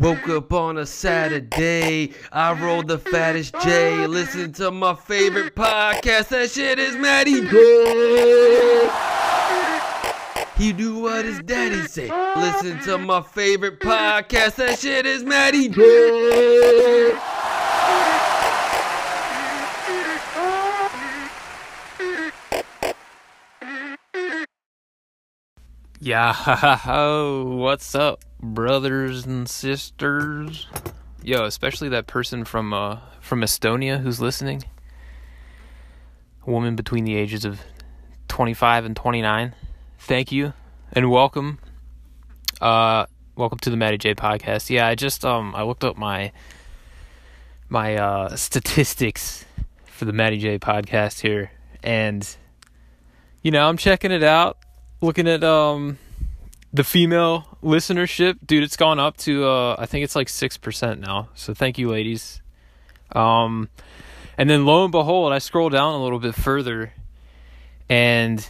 Woke up on a Saturday. I rolled the fattest J. Listen to my favorite podcast. That shit is Matty J. He do what his daddy say. Listen to my favorite podcast. That shit is Matty J. Yeah, what's up, brothers and sisters? Yo, especially that person from uh from Estonia who's listening. A woman between the ages of 25 and 29. Thank you and welcome. Uh welcome to the Matty J podcast. Yeah, I just um I looked up my my uh statistics for the Matty J podcast here and you know, I'm checking it out looking at um the female listenership, dude, it's gone up to uh I think it's like 6% now. So thank you ladies. Um and then lo and behold, I scroll down a little bit further and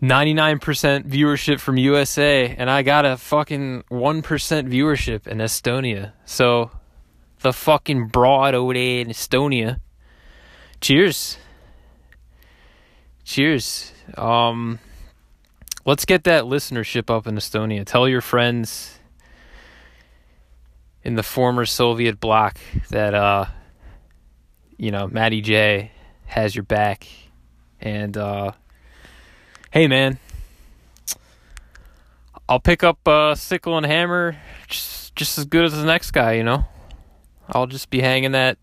99% viewership from USA and I got a fucking 1% viewership in Estonia. So the fucking broad over there in Estonia. Cheers. Cheers. Um let's get that listenership up in Estonia. Tell your friends in the former Soviet bloc that uh you know, Matty J has your back. And uh hey man, I'll pick up a sickle and hammer just just as good as the next guy, you know. I'll just be hanging that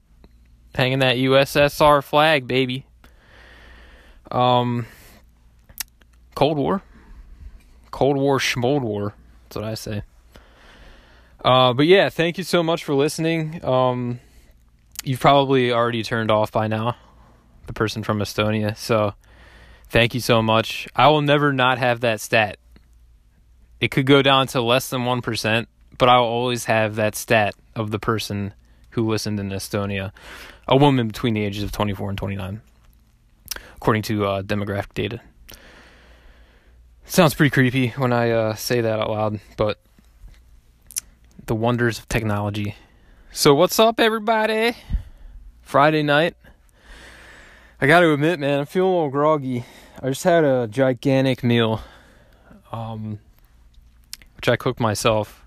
hanging that USSR flag, baby. Um Cold War. Cold War, Schmold War. That's what I say. Uh, but yeah, thank you so much for listening. Um, you've probably already turned off by now, the person from Estonia. So thank you so much. I will never not have that stat. It could go down to less than 1%, but I'll always have that stat of the person who listened in Estonia, a woman between the ages of 24 and 29, according to uh, demographic data. Sounds pretty creepy when I uh, say that out loud, but the wonders of technology. So, what's up, everybody? Friday night. I got to admit, man, I'm feeling a little groggy. I just had a gigantic meal, um, which I cooked myself.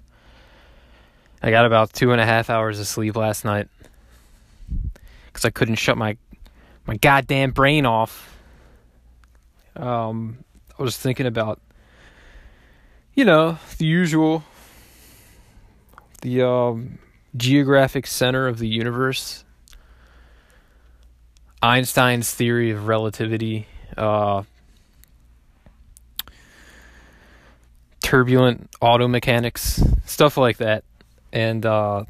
I got about two and a half hours of sleep last night because I couldn't shut my my goddamn brain off. Um, I was thinking about, you know, the usual, the um, geographic center of the universe, Einstein's theory of relativity, uh, turbulent auto mechanics, stuff like that. And, uh,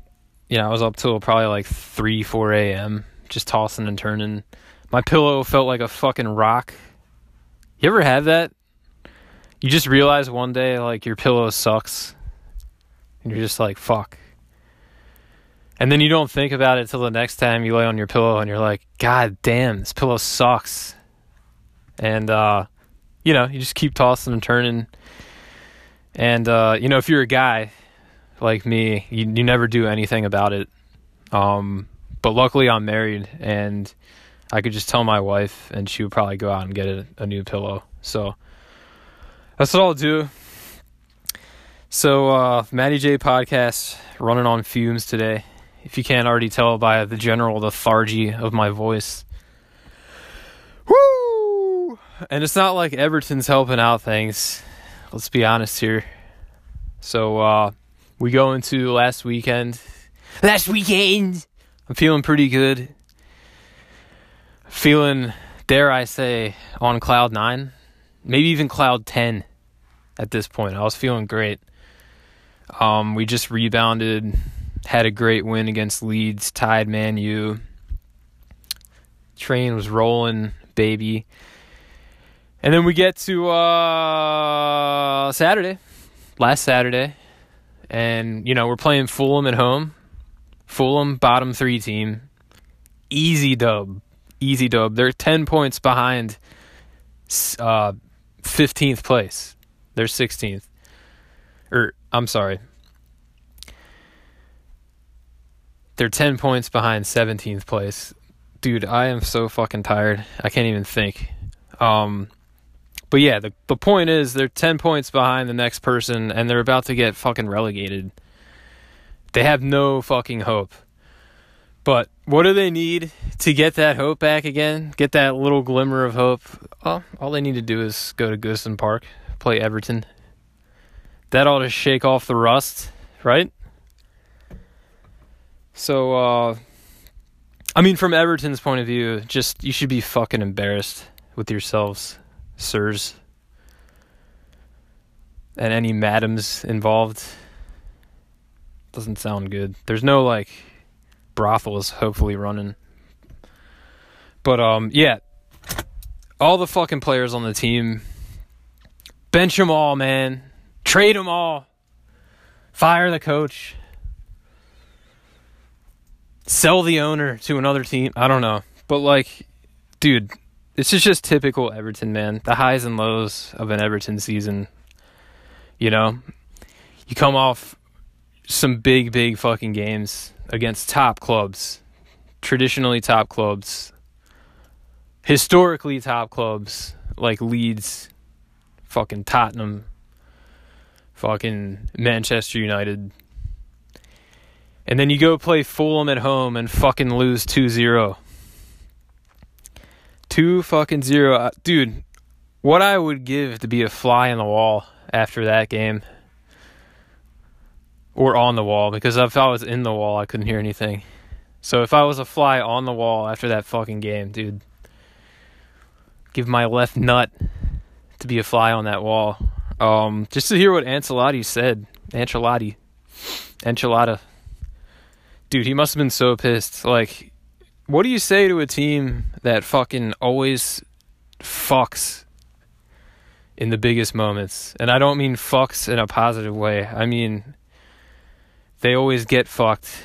you know, I was up till probably like 3, 4 a.m., just tossing and turning. My pillow felt like a fucking rock. You ever have that? You just realize one day like your pillow sucks. And you're just like, fuck. And then you don't think about it till the next time you lay on your pillow and you're like, God damn, this pillow sucks. And uh, you know, you just keep tossing and turning. And uh, you know, if you're a guy like me, you you never do anything about it. Um, but luckily I'm married and I could just tell my wife and she would probably go out and get a, a new pillow. So that's what I'll do. So, uh, J podcast running on fumes today. If you can't already tell by the general lethargy of my voice. Woo! And it's not like Everton's helping out things. Let's be honest here. So, uh, we go into last weekend. Last weekend! I'm feeling pretty good. Feeling, dare I say, on cloud nine maybe even cloud 10 at this point. I was feeling great. Um, we just rebounded, had a great win against Leeds, tied Man U. Train was rolling, baby. And then we get to uh, Saturday, last Saturday, and you know we're playing Fulham at home. Fulham bottom three team, easy dub, easy dub. They're ten points behind uh, 15th place. They're 16th. Or, I'm sorry. they're 10 points behind 17th place. Dude, I am so fucking tired. I can't even think. Um, but yeah, the the point is they're 10 points behind the next person and they're about to get fucking relegated. They have no fucking hope. But what do they need to get that hope back again? Get that little glimmer of hope? Well, all they need to do is go to Goodison Park, play Everton. That ought to shake off the rust, right? So, uh, I mean, from Everton's point of view, just you should be fucking embarrassed with yourselves, sirs, and any madams involved. Doesn't sound good. There's no like brothels hopefully running. But um, yeah, all the fucking players on the team, bench them all, man. Trade them all. Fire the coach. Sell the owner to another team. I don't know. But like, dude, this is just typical Everton, man. The highs and lows of an Everton season. You know, you come off some big, big fucking games against top clubs, traditionally top clubs, historically top clubs like Leeds, fucking Tottenham, fucking Manchester United. And then you go play Fulham at home and fucking lose 2 0. 2 fucking 0. Uh, dude, what I would give to be a fly on the wall after that game or on the wall because if I was in the wall, I couldn't hear anything. So if I was a fly on the wall after that fucking game, dude, give my left nut to be a fly on that wall. Um, just to hear what Ancelotti said, Ancelotti, Enchilada, dude, he must have been so pissed. Like, what do you say to a team that fucking always fucks in the biggest moments? And I don't mean fucks in a positive way. I mean they always get fucked.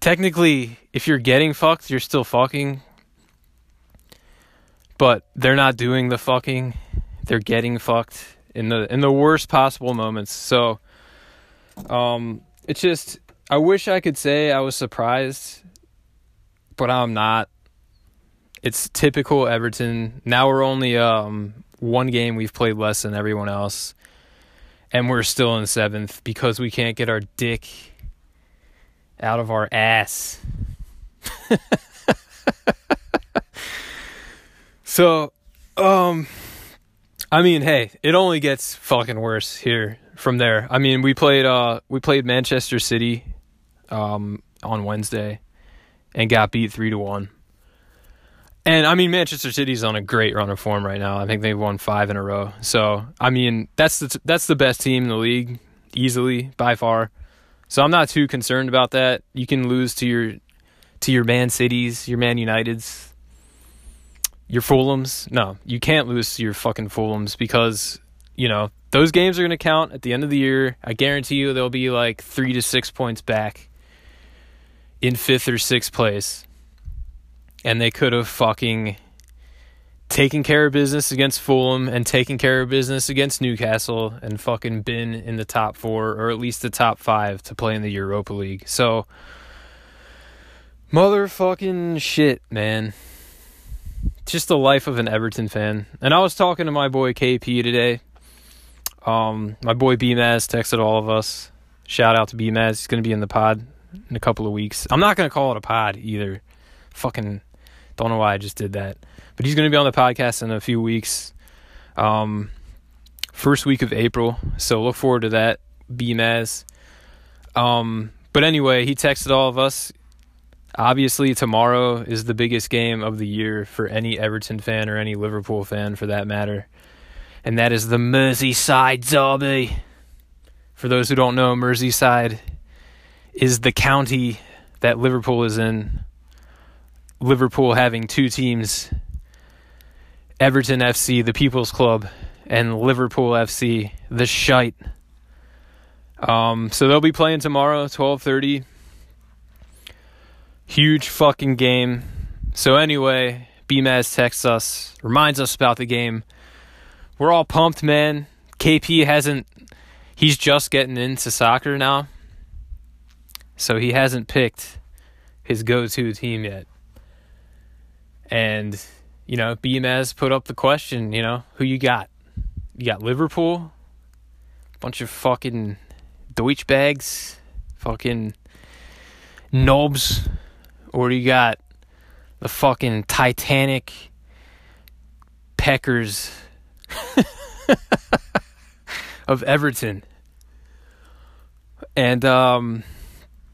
Technically, if you're getting fucked, you're still fucking. But they're not doing the fucking. They're getting fucked in the in the worst possible moments. So um it's just I wish I could say I was surprised, but I'm not. It's typical Everton. Now we're only um one game we've played less than everyone else and we're still in seventh because we can't get our dick out of our ass. so, um, I mean, hey, it only gets fucking worse here from there. I mean, we played uh we played Manchester City um on Wednesday and got beat 3 to 1. And I mean, Manchester City's on a great run of form right now. I think they've won five in a row. So I mean, that's the that's the best team in the league, easily by far. So I'm not too concerned about that. You can lose to your to your Man Cities, your Man Uniteds, your Fulhams. No, you can't lose to your fucking Fulhams because you know those games are going to count at the end of the year. I guarantee you they'll be like three to six points back in fifth or sixth place and they could have fucking taken care of business against Fulham and taken care of business against Newcastle and fucking been in the top four or at least the top five to play in the Europa League. So, motherfucking shit, man. Just the life of an Everton fan. And I was talking to my boy KP today. Um, my boy BMaz texted all of us. Shout out to BMaz. He's going to be in the pod in a couple of weeks. I'm not going to call it a pod either. Fucking don't know why I just did that. But he's going to be on the podcast in a few weeks. Um, first week of April. So look forward to that. BMAS. Um, but anyway, he texted all of us. Obviously, tomorrow is the biggest game of the year for any Everton fan or any Liverpool fan for that matter. And that is the Merseyside Derby. For those who don't know, Merseyside is the county that Liverpool is in. Liverpool having two teams Everton FC, the People's Club, and Liverpool FC, the Shite. Um, so they'll be playing tomorrow, twelve thirty. Huge fucking game. So anyway, BMAS texts us, reminds us about the game. We're all pumped, man. KP hasn't. He's just getting into soccer now. so he hasn't picked his go-to team yet. And you know, BMS put up the question, you know, who you got? You got Liverpool, bunch of fucking Deutsch bags, fucking knobs, or you got the fucking Titanic Peckers of Everton. And um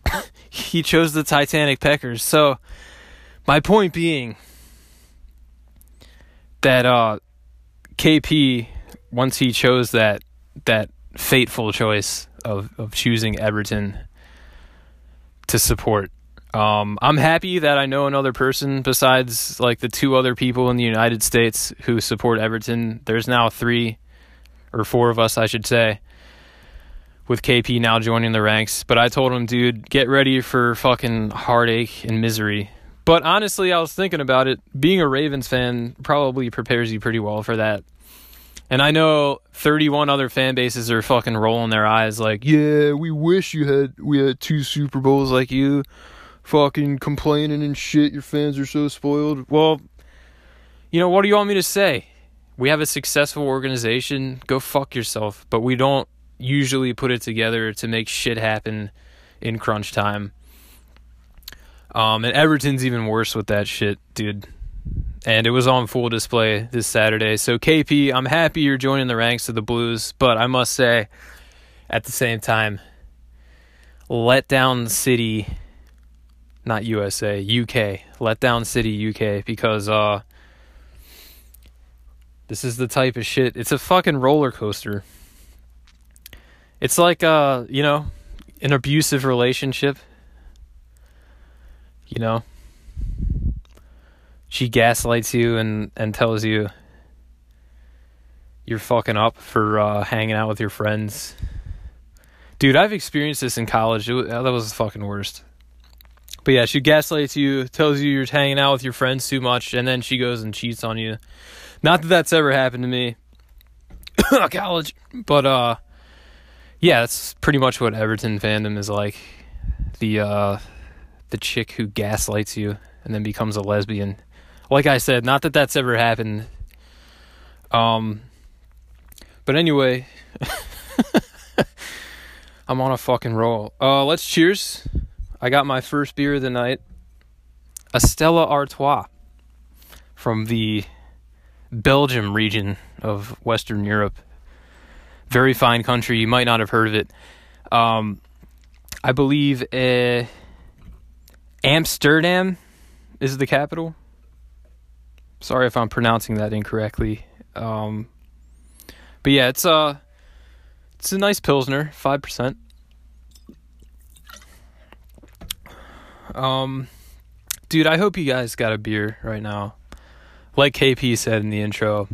he chose the Titanic Peckers. So my point being that uh KP once he chose that that fateful choice of of choosing Everton to support um, I'm happy that I know another person besides like the two other people in the United States who support Everton. There's now three or four of us, I should say, with KP now joining the ranks. But I told him, dude, get ready for fucking heartache and misery. But honestly, I was thinking about it. Being a Ravens fan probably prepares you pretty well for that. And I know 31 other fan bases are fucking rolling their eyes like, yeah, we wish you had we had two Super Bowls like you fucking complaining and shit. Your fans are so spoiled. Well, you know, what do you want me to say? We have a successful organization. Go fuck yourself. But we don't usually put it together to make shit happen in crunch time. Um, and Everton's even worse with that shit, dude. And it was on full display this Saturday. So, KP, I'm happy you're joining the ranks of the Blues, but I must say, at the same time, let down City not USA, UK, Letdown City, UK, because uh, this is the type of shit. It's a fucking roller coaster. It's like uh, you know, an abusive relationship. You know, she gaslights you and and tells you you're fucking up for uh, hanging out with your friends. Dude, I've experienced this in college. It, that was the fucking worst. But yeah, she gaslights you, tells you you're hanging out with your friends too much, and then she goes and cheats on you. Not that that's ever happened to me. College, but uh, yeah, that's pretty much what Everton fandom is like. The uh, the chick who gaslights you and then becomes a lesbian. Like I said, not that that's ever happened. Um, but anyway, I'm on a fucking roll. Uh, let's cheers. I got my first beer of the night, a Stella Artois from the Belgium region of Western Europe. Very fine country. You might not have heard of it. Um, I believe uh, Amsterdam is the capital. Sorry if I'm pronouncing that incorrectly. Um, but yeah, it's a uh, it's a nice pilsner, five percent. Um, dude, I hope you guys got a beer right now. Like KP said in the intro,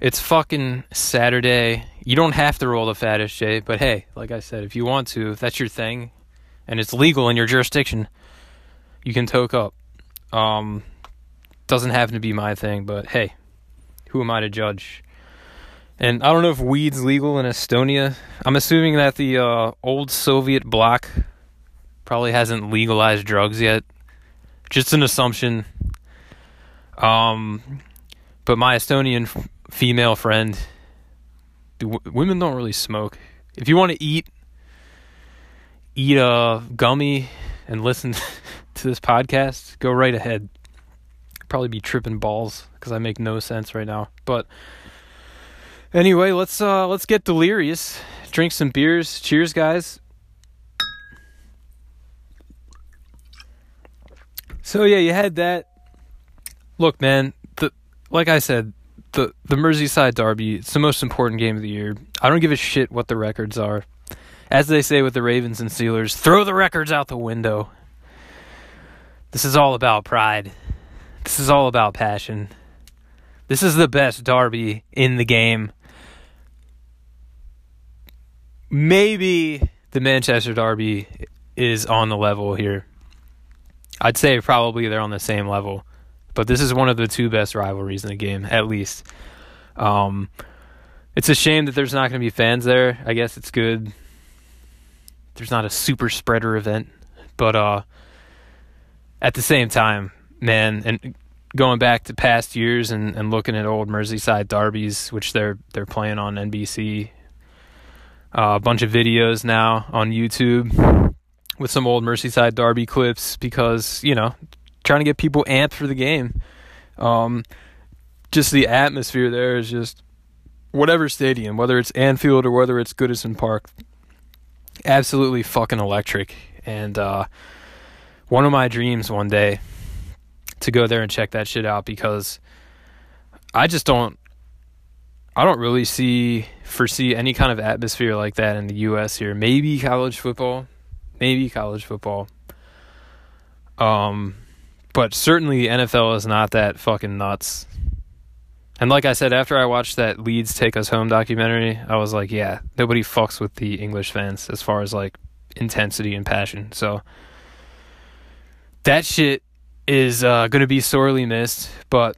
it's fucking Saturday. You don't have to roll the fattest J, but hey, like I said, if you want to, if that's your thing, and it's legal in your jurisdiction, you can toke up. Um, doesn't happen to be my thing, but hey, who am I to judge? And I don't know if weed's legal in Estonia. I'm assuming that the uh, old Soviet bloc probably hasn't legalized drugs yet. Just an assumption. Um, but my Estonian f- female friend, w- women don't really smoke. If you want to eat, eat a gummy and listen to this podcast, go right ahead. Probably be tripping balls because I make no sense right now. But anyway, let's uh let's get delirious. Drink some beers. Cheers, guys. So yeah, you had that. Look, man, the like I said, the the Merseyside derby, it's the most important game of the year. I don't give a shit what the records are. As they say with the Ravens and Steelers, throw the records out the window. This is all about pride. This is all about passion. This is the best derby in the game. Maybe the Manchester derby is on the level here. I'd say probably they're on the same level, but this is one of the two best rivalries in the game, at least. Um, it's a shame that there's not going to be fans there. I guess it's good there's not a super spreader event, but uh, at the same time, man, and going back to past years and, and looking at old Merseyside derbies, which they're they're playing on NBC. Uh, a bunch of videos now on YouTube with some old Merseyside derby clips because you know trying to get people amped for the game. Um, just the atmosphere there is just whatever stadium, whether it's Anfield or whether it's Goodison Park, absolutely fucking electric. And uh, one of my dreams one day to go there and check that shit out because I just don't I don't really see foresee any kind of atmosphere like that in the US here. Maybe college football, maybe college football. Um but certainly NFL is not that fucking nuts. And like I said after I watched that Leeds Take Us Home documentary, I was like, yeah, nobody fucks with the English fans as far as like intensity and passion. So that shit is uh, going to be sorely missed. But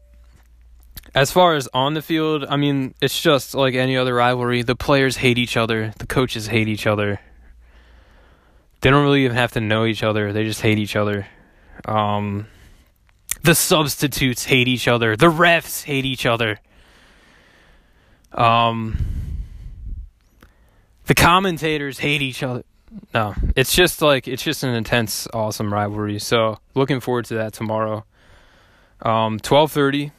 as far as on the field, I mean, it's just like any other rivalry. The players hate each other, the coaches hate each other. They don't really even have to know each other, they just hate each other. Um, the substitutes hate each other, the refs hate each other. Um, the commentators hate each other no, it's just like it's just an intense, awesome rivalry. So looking forward to that tomorrow. Um, twelve thirty.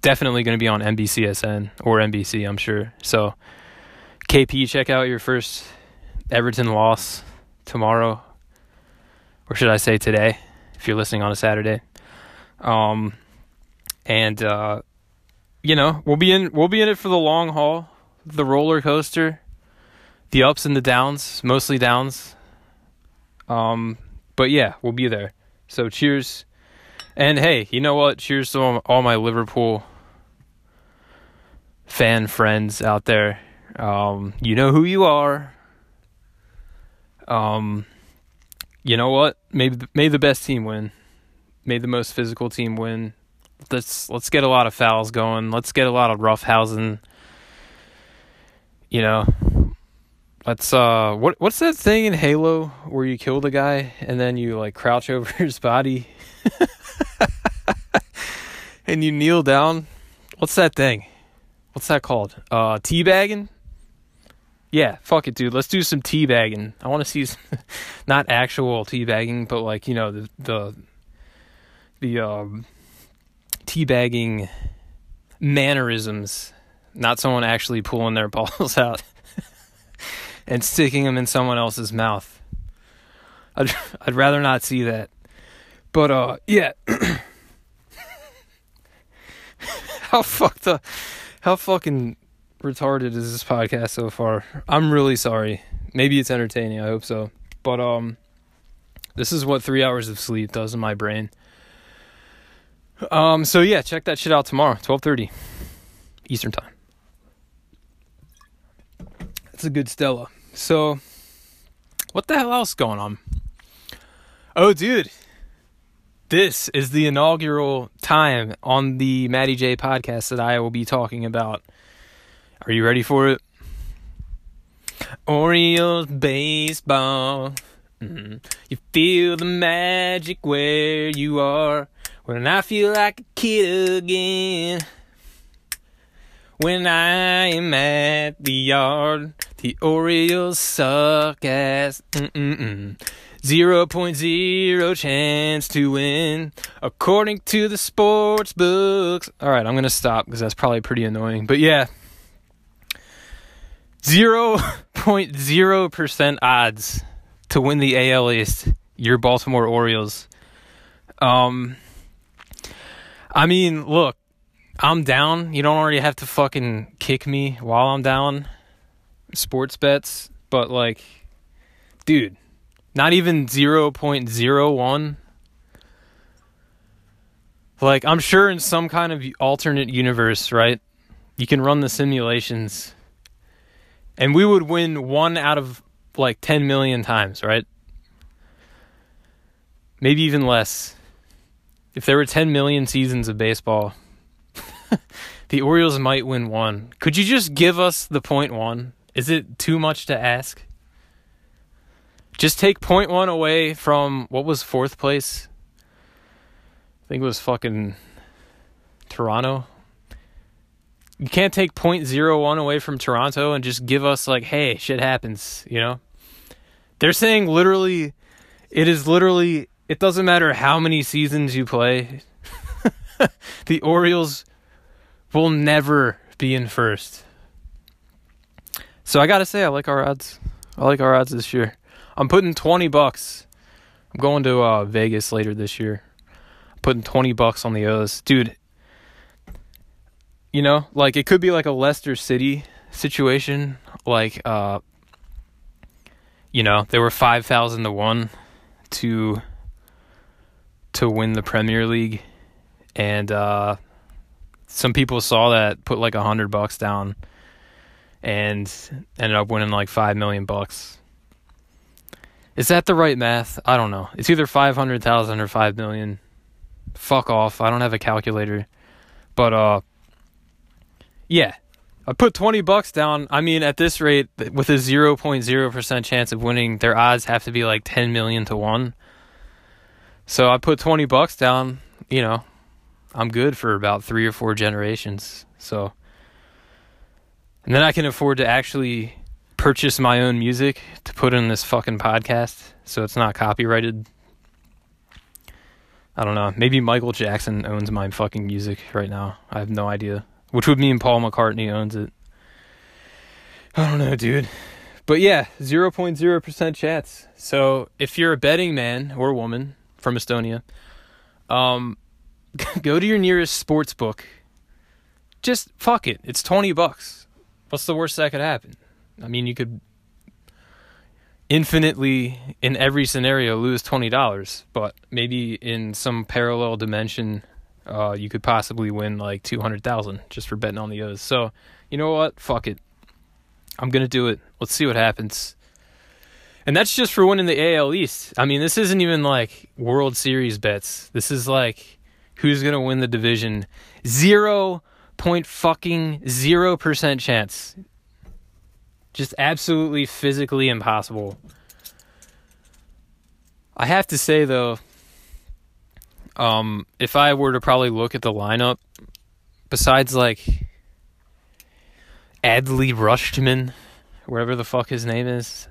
Definitely going to be on NBCSN or NBC, I'm sure. So, KP, check out your first Everton loss tomorrow, or should I say today, if you're listening on a Saturday. Um, and uh, you know we'll be in we'll be in it for the long haul, the roller coaster the ups and the downs, mostly downs. Um, but yeah, we'll be there. So cheers. And hey, you know what? Cheers to all my Liverpool fan friends out there. Um, you know who you are. Um, you know what? Maybe may the best team win. May the most physical team win. Let's let's get a lot of fouls going. Let's get a lot of rough housing. You know, Let's uh what what's that thing in Halo where you kill the guy and then you like crouch over his body and you kneel down? What's that thing? What's that called? Uh teabagging? Yeah, fuck it, dude. Let's do some teabagging. I want to see some, not actual teabagging, but like, you know, the the the um teabagging mannerisms, not someone actually pulling their balls out and sticking them in someone else's mouth. I'd I'd rather not see that. But uh yeah. how fucked up how fucking retarded is this podcast so far? I'm really sorry. Maybe it's entertaining, I hope so. But um this is what 3 hours of sleep does in my brain. Um so yeah, check that shit out tomorrow, 12:30 Eastern Time. That's a good Stella. So, what the hell else going on? Oh, dude. This is the inaugural time on the Matty J podcast that I will be talking about. Are you ready for it? Orioles baseball. Mm-hmm. You feel the magic where you are. When I feel like a kid again. When I am at the yard. The Orioles suck ass. Mm-mm-mm. 0.0 chance to win, according to the sports books. All right, I'm going to stop because that's probably pretty annoying. But yeah, 0.0% odds to win the AL East. Your Baltimore Orioles. Um, I mean, look, I'm down. You don't already have to fucking kick me while I'm down sports bets, but like, dude, not even 0.01. Like, I'm sure in some kind of alternate universe, right? You can run the simulations and we would win one out of like 10 million times, right? Maybe even less. If there were 10 million seasons of baseball, the Orioles might win one. Could you just give us the point one? Is it too much to ask? Just take point one away from what was fourth place? I think it was fucking Toronto. You can't take point zero one away from Toronto and just give us like, hey, shit happens, you know? They're saying literally it is literally it doesn't matter how many seasons you play. the Orioles will never be in first. So I gotta say, I like our odds. I like our odds this year. I'm putting twenty bucks. I'm going to uh, Vegas later this year. I'm putting twenty bucks on the O's, dude. You know, like it could be like a Leicester City situation. Like, uh, you know, they were five thousand to one to to win the Premier League, and uh, some people saw that, put like a hundred bucks down, and ended up winning like five million bucks. Is that the right math? I don't know. It's either five hundred thousand or five million. Fuck off. I don't have a calculator. But uh yeah. I put 20 bucks down. I mean, at this rate, with a 0.0% chance of winning, their odds have to be like 10 million to 1. So I put 20 bucks down, you know, I'm good for about three or four generations. So, and then I can afford to actually purchase my own music to put in this fucking podcast, so it's not copyrighted. I don't know. Maybe Michael Jackson owns my fucking music right now. I have no idea. Which would mean Paul McCartney owns it. I don't know, dude. But yeah, 0.0% chance. So if you're a betting man or woman from Estonia, um, go to your nearest sports book. Just fuck it. It's 20 bucks. What's the worst that could happen? I mean, you could infinitely in every scenario lose $20, but maybe in some parallel dimension uh, you could possibly win like 200,000 just for betting on the O's. So, you know what? Fuck it. I'm going to do it. Let's see what happens. And that's just for winning the AL East. I mean, this isn't even like World Series bets. This is like who's going to win the division. Zero point fucking zero percent chance. Just absolutely physically impossible. I have to say though, um, if I were to probably look at the lineup, besides like Adley Rutschman, wherever the fuck his name is,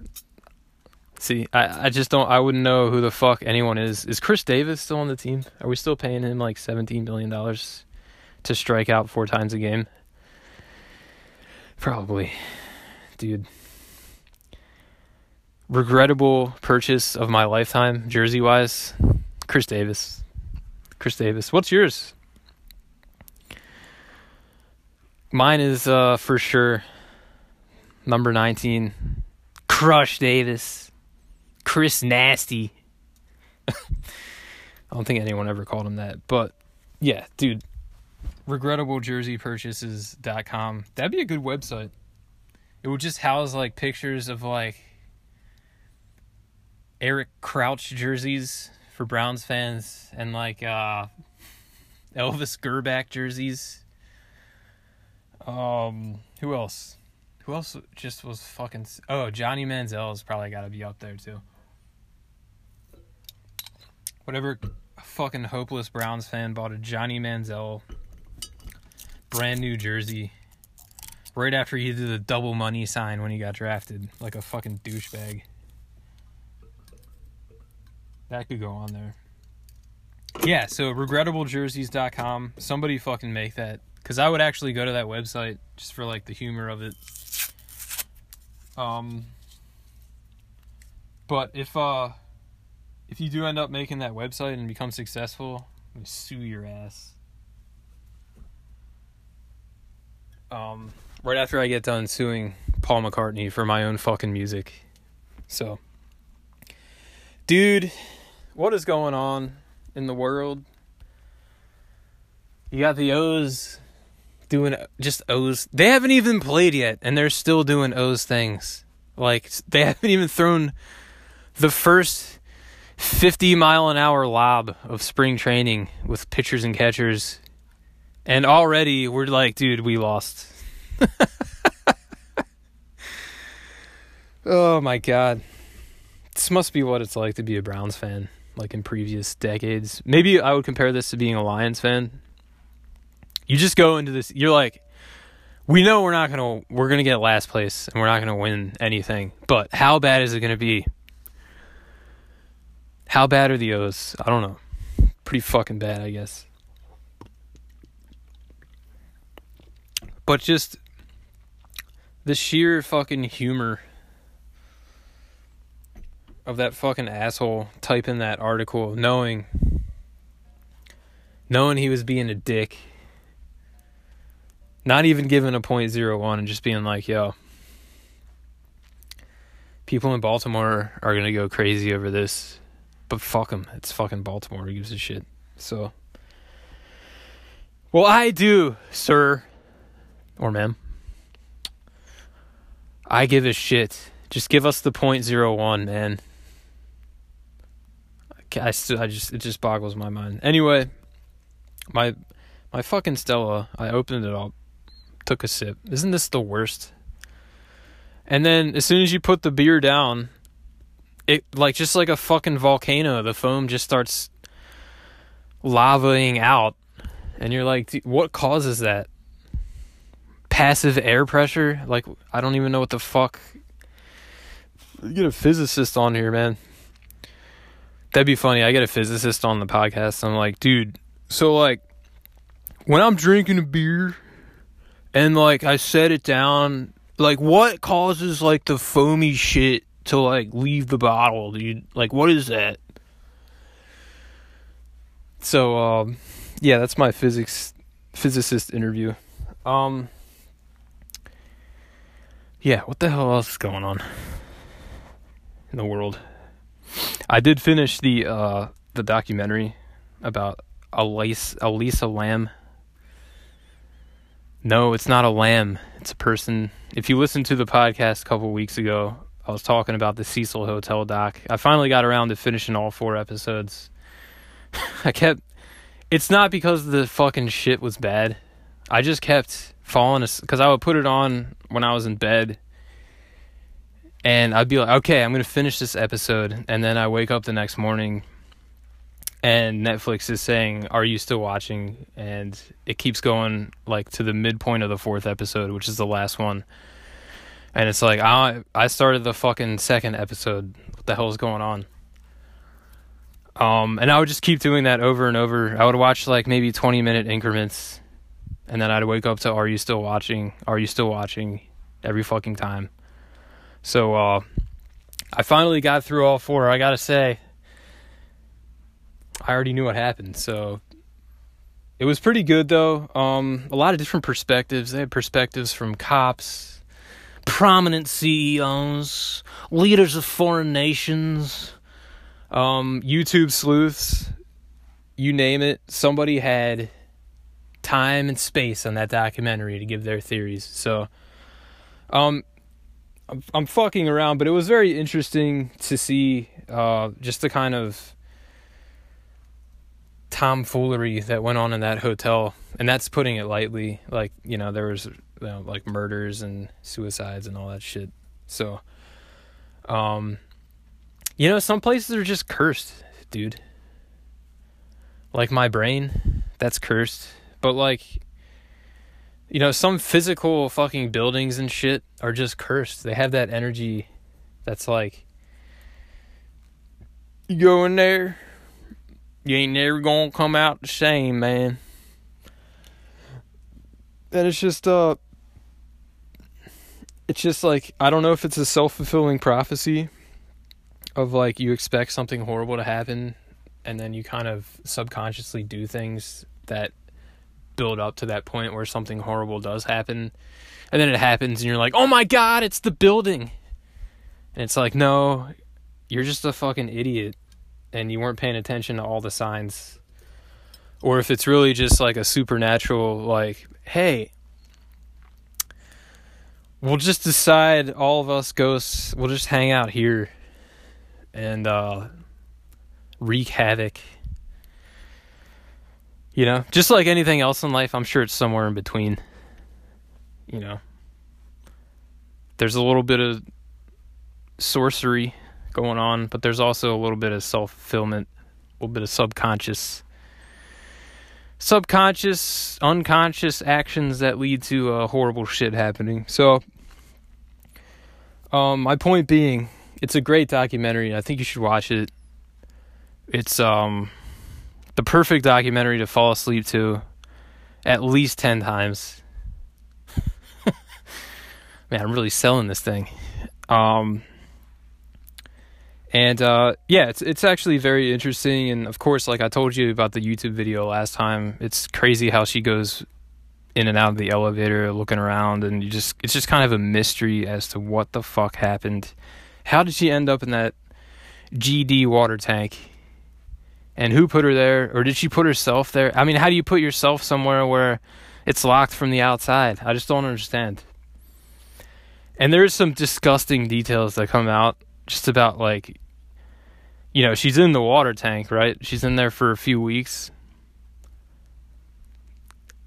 See, I, I just don't. I wouldn't know who the fuck anyone is. Is Chris Davis still on the team? Are we still paying him like seventeen million dollars to strike out four times a game? Probably, dude. Regrettable purchase of my lifetime, jersey wise. Chris Davis. Chris Davis. What's yours? Mine is uh for sure number 19 Crush Davis. Chris Nasty. I don't think anyone ever called him that, but yeah, dude. RegrettableJerseyPurchases.com. That'd be a good website. It would just house like pictures of like Eric Crouch jerseys for Browns fans and like uh Elvis Grbac jerseys. Um, who else? Who else just was fucking? Oh, Johnny Manziel's probably got to be up there too whatever fucking hopeless Browns fan bought a Johnny Manziel brand new jersey right after he did the double money sign when he got drafted, like a fucking douchebag. That could go on there. Yeah, so regrettablejerseys.com. Somebody fucking make that. Because I would actually go to that website just for like the humor of it. Um, but if uh if you do end up making that website and become successful, I'm gonna sue your ass. Um, right after I get done suing Paul McCartney for my own fucking music. So, dude, what is going on in the world? You got the O's doing just O's. They haven't even played yet, and they're still doing O's things. Like, they haven't even thrown the first 50 mile an hour lob of spring training with pitchers and catchers. And already we're like, dude, we lost. oh my God. This must be what it's like to be a Browns fan, like in previous decades. Maybe I would compare this to being a Lions fan. You just go into this, you're like, we know we're not gonna we're gonna get last place and we're not gonna win anything. But how bad is it gonna be? How bad are the O's? I don't know. Pretty fucking bad, I guess. But just the sheer fucking humor of that fucking asshole typing that article knowing knowing he was being a dick not even giving a point zero one and just being like, yo, people in Baltimore are gonna go crazy over this, but fuck them. It's fucking Baltimore. Who gives a shit? So, well, I do, sir or ma'am. I give a shit. Just give us the point zero one, man. I still, I just, it just boggles my mind. Anyway, my, my fucking Stella. I opened it up took a sip. Isn't this the worst? And then as soon as you put the beer down, it like just like a fucking volcano, the foam just starts lavaing out. And you're like, what causes that? Passive air pressure? Like I don't even know what the fuck. Get a physicist on here, man. That'd be funny. I get a physicist on the podcast. I'm like, dude, so like when I'm drinking a beer and like I set it down. Like, what causes like the foamy shit to like leave the bottle, dude? Like, what is that? So, um, yeah, that's my physics physicist interview. Um, yeah, what the hell else is going on in the world? I did finish the uh the documentary about Elisa Elisa Lam no, it's not a lamb. It's a person. If you listened to the podcast a couple weeks ago, I was talking about the Cecil Hotel doc. I finally got around to finishing all four episodes. I kept. It's not because the fucking shit was bad. I just kept falling because I would put it on when I was in bed, and I'd be like, "Okay, I'm gonna finish this episode," and then I wake up the next morning and Netflix is saying, "Are you still watching?" And it keeps going like to the midpoint of the fourth episode, which is the last one. And it's like I I started the fucking second episode. What the hell is going on? Um, and I would just keep doing that over and over. I would watch like maybe twenty minute increments, and then I'd wake up to "Are you still watching? Are you still watching?" every fucking time. So uh, I finally got through all four. I gotta say, I already knew what happened, so it was pretty good though. Um, a lot of different perspectives. They had perspectives from cops, prominent CEOs, leaders of foreign nations, um, YouTube sleuths, you name it. Somebody had time and space on that documentary to give their theories. So, um, I'm, I'm fucking around, but it was very interesting to see uh, just the kind of tomfoolery that went on in that hotel, and that's putting it lightly. Like you know, there was you know, like murders and suicides and all that shit. So, um, you know, some places are just cursed, dude. Like my brain, that's cursed. But like, you know, some physical fucking buildings and shit are just cursed. They have that energy that's like, you go in there, you ain't never gonna come out the same, man. And it's just uh it's just like I don't know if it's a self fulfilling prophecy of like you expect something horrible to happen and then you kind of subconsciously do things that build up to that point where something horrible does happen and then it happens and you're like, "Oh my god, it's the building." And it's like, "No, you're just a fucking idiot." and you weren't paying attention to all the signs or if it's really just like a supernatural like hey we'll just decide all of us ghosts we'll just hang out here and uh wreak havoc you know just like anything else in life i'm sure it's somewhere in between you know there's a little bit of sorcery going on, but there's also a little bit of self fulfillment, a little bit of subconscious subconscious, unconscious actions that lead to uh, horrible shit happening. So, um, my point being, it's a great documentary. I think you should watch it. It's um, the perfect documentary to fall asleep to, at least ten times. Man, I'm really selling this thing. Um, and uh, yeah, it's it's actually very interesting. And of course, like I told you about the YouTube video last time, it's crazy how she goes in and out of the elevator, looking around, and you just it's just kind of a mystery as to what the fuck happened. How did she end up in that GD water tank? And who put her there, or did she put herself there? I mean, how do you put yourself somewhere where it's locked from the outside? I just don't understand. And there's some disgusting details that come out just about like you know, she's in the water tank, right? She's in there for a few weeks.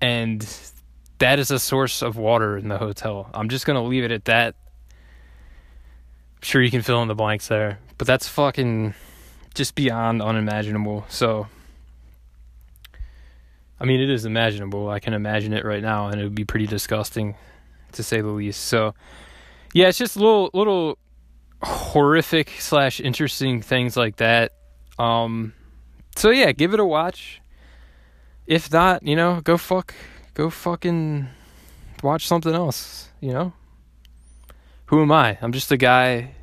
And that is a source of water in the hotel. I'm just to leave it at that. I'm sure you can fill in the blanks there. But that's fucking just beyond unimaginable. So, I mean, it is imaginable. I can imagine it right now, and it would be pretty disgusting, to say the least. So, yeah, it's just little little horrific slash interesting things like that. Um, so yeah, give it a watch. If not, you know, go fuck, go fucking watch something else. You know, who am I? I'm just a guy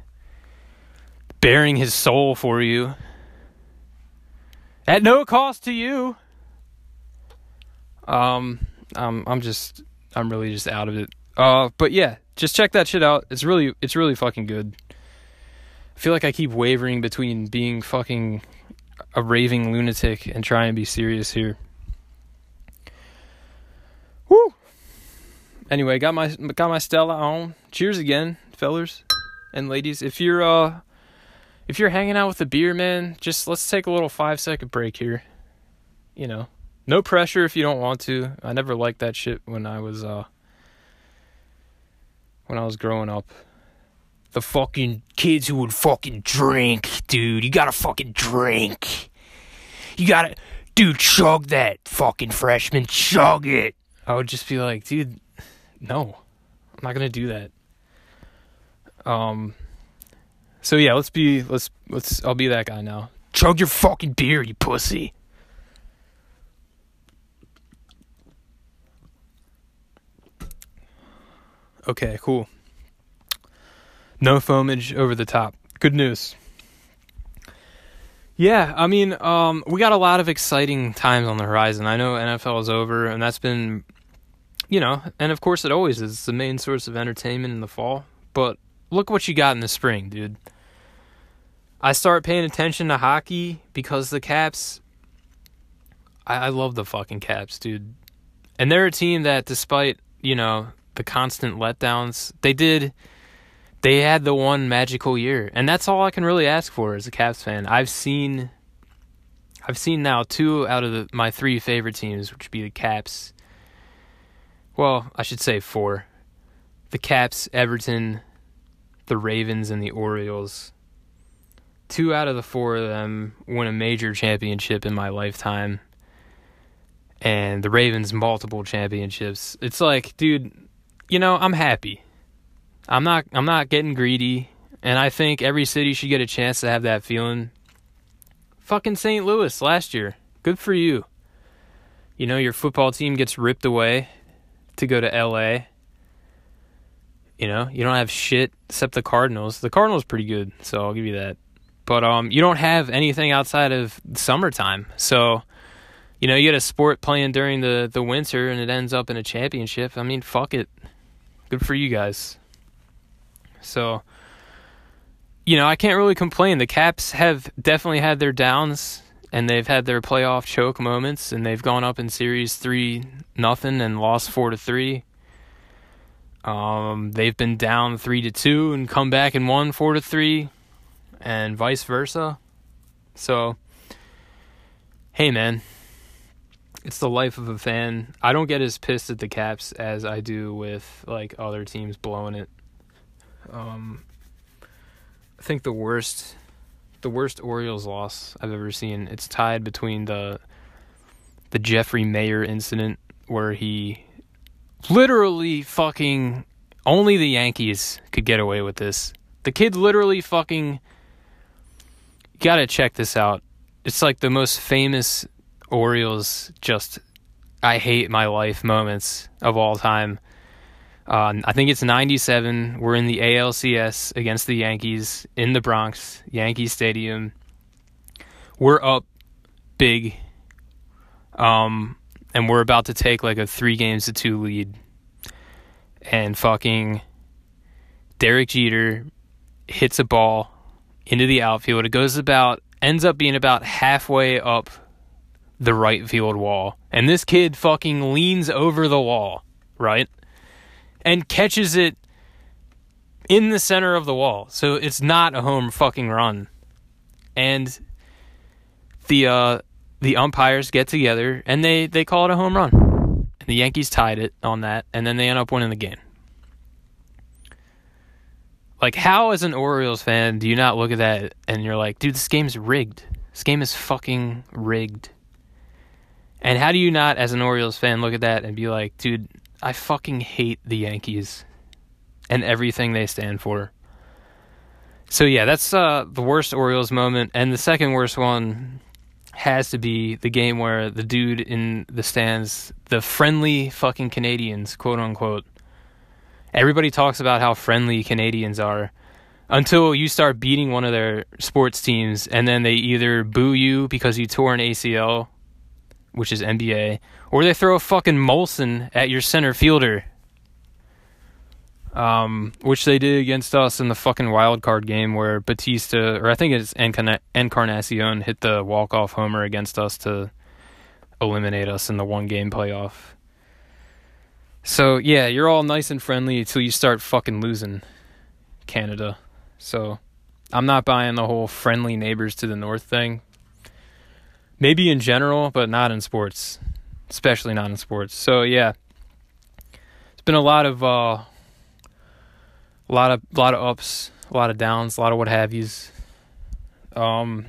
baring his soul for you at no cost to you. Um, I'm I'm just I'm really just out of it. Uh, but yeah, just check that shit out. It's really it's really fucking good. I feel like I keep wavering between being fucking a raving lunatic and trying to be serious here. Woo. Anyway, got my got my Stella on. Cheers again, fellers and ladies. If you're uh if you're hanging out with a beer man, just let's take a little 5 second break here. You know, no pressure if you don't want to. I never liked that shit when I was uh when I was growing up the fucking kids who would fucking drink, dude. You gotta fucking drink. You gotta, dude, chug that fucking freshman, chug it. I would just be like, dude, no, I'm not gonna do that. Um. So yeah, let's be let's let's I'll be that guy now. Chug your fucking beer, you pussy. Okay, cool. No foamage over the top. Good news. Yeah, I mean, um, we got a lot of exciting times on the horizon. I know NFL is over, and that's been, you know, and of course it always is the main source of entertainment in the fall. But look what you got in the spring, dude. I start paying attention to hockey because the Caps. I, I love the fucking Caps, dude. And they're a team that, despite, you know, the constant letdowns, they did they had the one magical year, and that's all I can really ask for as a Caps fan. I've seen, I've seen now two out of the, my three favorite teams, which would be the Caps. Well, I should say four: the Caps, Everton, the Ravens, and the Orioles. Two out of the four of them win a major championship in my lifetime, and the Ravens multiple championships. It's like, dude, you know, I'm happy. I'm not I'm not getting greedy, and I think every city should get a chance to have that feeling. Fucking St. Louis last year. Good for you. You know, your football team gets ripped away to go to LA. You know, you don't have shit except the Cardinals. The Cardinals pretty good, so I'll give you that. But um you don't have anything outside of summertime. So you know, you get a sport playing during the the winter and it ends up in a championship. I mean, fuck it. Good for you guys. So, you know, I can't really complain. The Caps have definitely had their downs and they've had their playoff choke moments and they've gone up in series 3 nothing and lost 4 to 3. Um, they've been down 3 to 2 and come back and won 4 to 3 and vice versa. So, hey man, it's the life of a fan. I don't get as pissed at the Caps as I do with like other teams blowing it. Um, I think the worst the worst Orioles loss I've ever seen. It's tied between the the Jeffrey Maier incident where he literally fucking only the Yankees could get away with this. The kid literally fucking got to check this out. It's like the most famous Orioles just I hate my life moments of all time. Uh, I think it's 97. We're in the ALCS against the Yankees in the Bronx, Yankee Stadium. We're up big. Um, and we're about to take like a three games to two lead. And fucking Derek Jeter hits a ball into the outfield. It goes about, ends up being about halfway up the right field wall. And this kid fucking leans over the wall, right? And catches it in the center of the wall. So it's not a home fucking run. And the uh the umpires get together and they they call it a home run. And the Yankees tied it on that and then they end up winning the game. Like how as an Orioles fan do you not look at that and you're like, dude, this game's rigged. This game is fucking rigged. And how do you not, as an Orioles fan, look at that and be like, dude, I fucking hate the Yankees and everything they stand for. So yeah, that's uh, the worst Orioles moment, and the second worst one has to be the game where the dude in the stands, the friendly fucking Canadians, quote unquote. Everybody talks about how friendly Canadians are until you start beating one of their sports teams, and then they either boo you because you tore an ACL which is NBA, or they throw a fucking Molson at your center fielder. Um, which they did against us in the fucking wild card game where Bautista, or I think it's Encarnacion, hit the walk off homer against us to eliminate us in the one game playoff. So yeah, you're all nice and friendly until you start fucking losing Canada. So I'm not buying the whole friendly neighbors to the north thing maybe in general, but not in sports, especially not in sports. So yeah, it's been a lot of uh, a lot of a lot of ups, a lot of downs, a lot of what have yous. Um,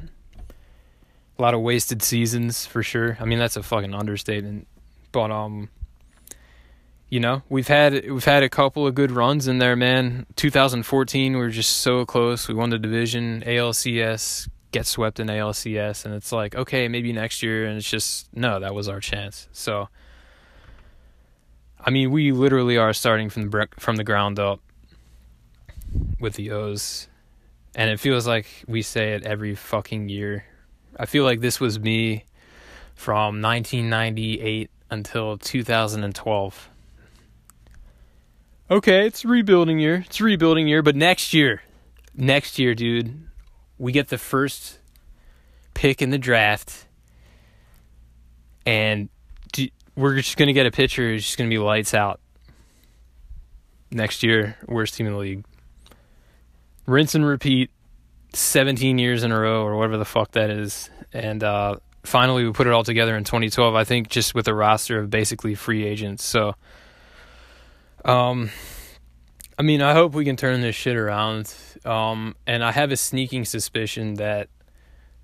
a lot of wasted seasons for sure. I mean, that's a fucking understatement. But um, you know, we've had we've had a couple of good runs in there, man. 2014, we were just so close. We won the division, ALCS, get swept in ALCS and it's like okay maybe next year and it's just no that was our chance. So I mean we literally are starting from the from the ground up with the O's and it feels like we say it every fucking year. I feel like this was me from 1998 until 2012 okay it's rebuilding year. It's rebuilding year but next year next year dude we get the first pick in the draft, and we're just going to get a pitcher who's just going to be lights out. Next year, worst team in the league. Rinse and repeat 17 years in a row, or whatever the fuck that is. And uh, finally, we put it all together in 2012, I think, just with a roster of basically free agents. So, um, I mean, I hope we can turn this shit around. Um, and I have a sneaking suspicion that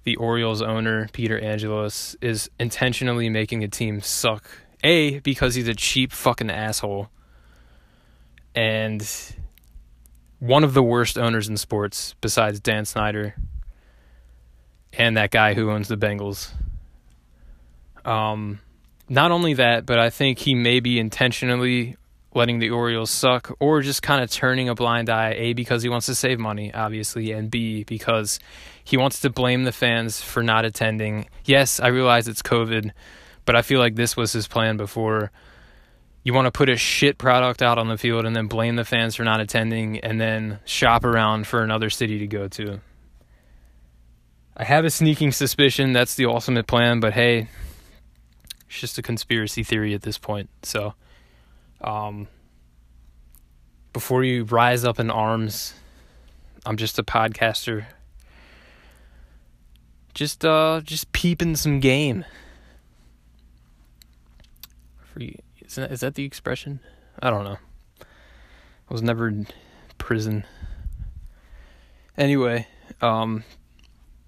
the Orioles owner, Peter Angelos, is intentionally making a team suck. A, because he's a cheap fucking asshole. And one of the worst owners in sports besides Dan Snyder and that guy who owns the Bengals. Um, not only that, but I think he may be intentionally letting the Orioles suck or just kind of turning a blind eye, A, because he wants to save money, obviously, and B, because he wants to blame the fans for not attending. Yes, I realize it's COVID, but I feel like this was his plan before. You want to put a shit product out on the field and then blame the fans for not attending and then shop around for another city to go to. I have a sneaking suspicion that's the ultimate plan, but hey, it's just a conspiracy theory at this point. So, um, before you rise up in arms, I'm just a podcaster. Just uh, just peeping some game. For you, Is that, is that the expression? I don't know. I was never in prison. Anyway, um,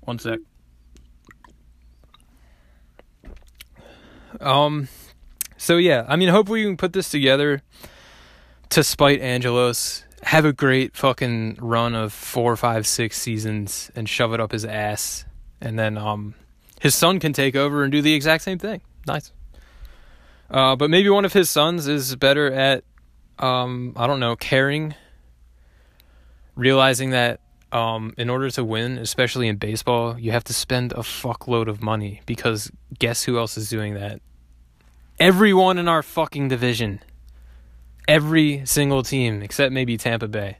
one sec. Um, so yeah, I mean, hopefully we can put this together to spite Angelos. Have a great fucking run of four, five, six seasons and shove it up his ass, and then um, his son can take over and do the exact same thing. Nice. Uh, but maybe one of his sons is better at, um, I don't know, caring, realizing that um, in order to win, especially in baseball, you have to spend a fuckload of money because guess who else is doing that? Everyone in our fucking division. Every single team except maybe Tampa Bay.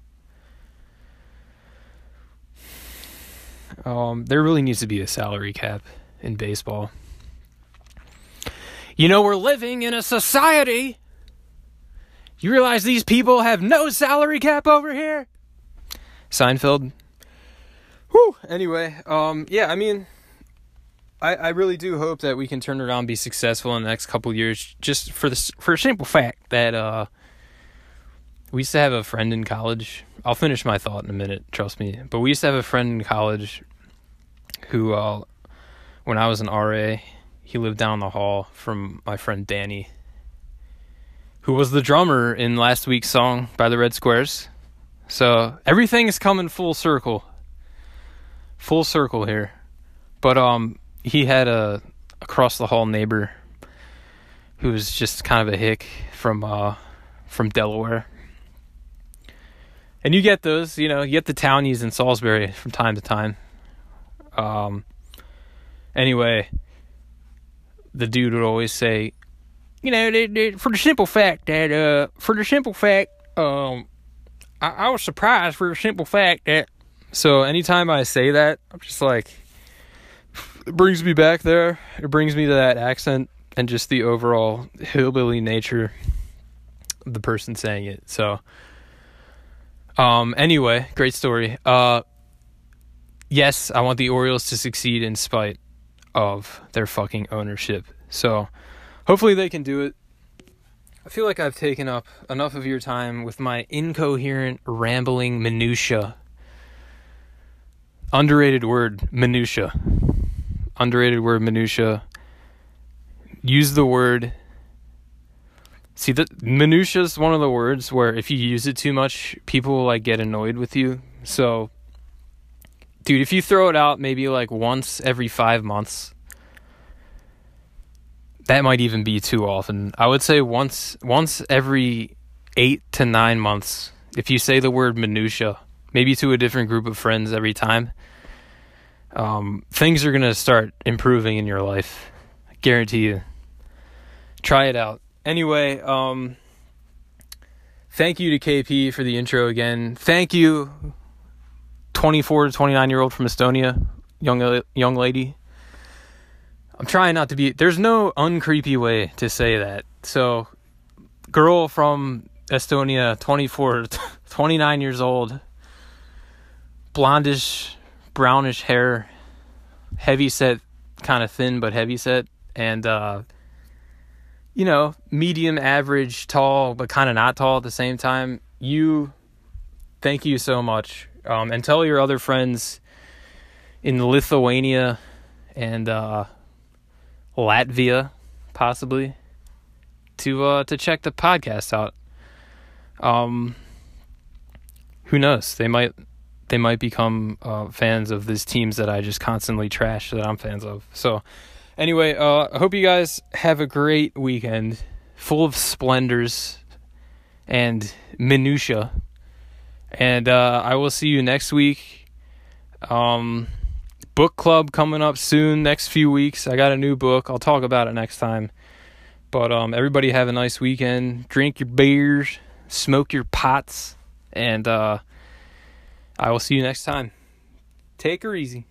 Um, there really needs to be a salary cap in baseball. You know, we're living in a society. You realize these people have no salary cap over here? Seinfeld. Whew. Anyway, um, yeah, I mean, I, I really do hope that we can turn around and be successful in the next couple years. Just for the for a simple fact that uh, we used to have a friend in college. I'll finish my thought in a minute. Trust me. But we used to have a friend in college who, uh, when I was an RA, he lived down the hall from my friend Danny, who was the drummer in last week's song by the Red Squares. So everything is coming full circle. Full circle here. But um he had a across the hall neighbor who was just kind of a hick from uh from Delaware. And you get those, you know, you get the townies in Salisbury from time to time. Um anyway, the dude would always say, you know, for the simple fact that uh for the simple fact um I, I was surprised for the simple fact that. So anytime I say that, I'm just like, it brings me back there. It brings me to that accent and just the overall hillbilly nature of the person saying it. So, um, anyway, great story. Uh, yes, I want the Orioles to succeed in spite of their fucking ownership. So, hopefully they can do it. I feel like I've taken up enough of your time with my incoherent, rambling minutia. Underrated word, minutia. Underrated word, minutia. Use the word. See, the minutia is one of the words where if you use it too much, people will like get annoyed with you. So, dude, if you throw it out maybe like once every five months, that might even be too often. I would say once once every 8 to 9 months if you say the word minutia, maybe to a different group of friends every time. Um, things are going to start improving in your life. I guarantee you. Try it out. Anyway, um thank you to KP for the intro again. Thank you 24 to 29 year old from Estonia, young young lady. I'm trying not to be. There's no uncreepy way to say that. So, girl from Estonia, 24, 29 years old, blondish, brownish hair, heavy set, kind of thin but heavy set, and uh, you know, medium, average, tall, but kind of not tall at the same time. You, thank you so much, um, and tell your other friends in Lithuania and. Uh, Latvia, possibly, to uh, to check the podcast out. Um, who knows? They might they might become uh, fans of these teams that I just constantly trash that I'm fans of. So, anyway, uh, I hope you guys have a great weekend, full of splendors and minutia. And uh, I will see you next week. Um, book club coming up soon, next few weeks. I got a new book. I'll talk about it next time. But um, everybody have a nice weekend. Drink your beers, smoke your pots, and uh, I will see you next time. Take her easy.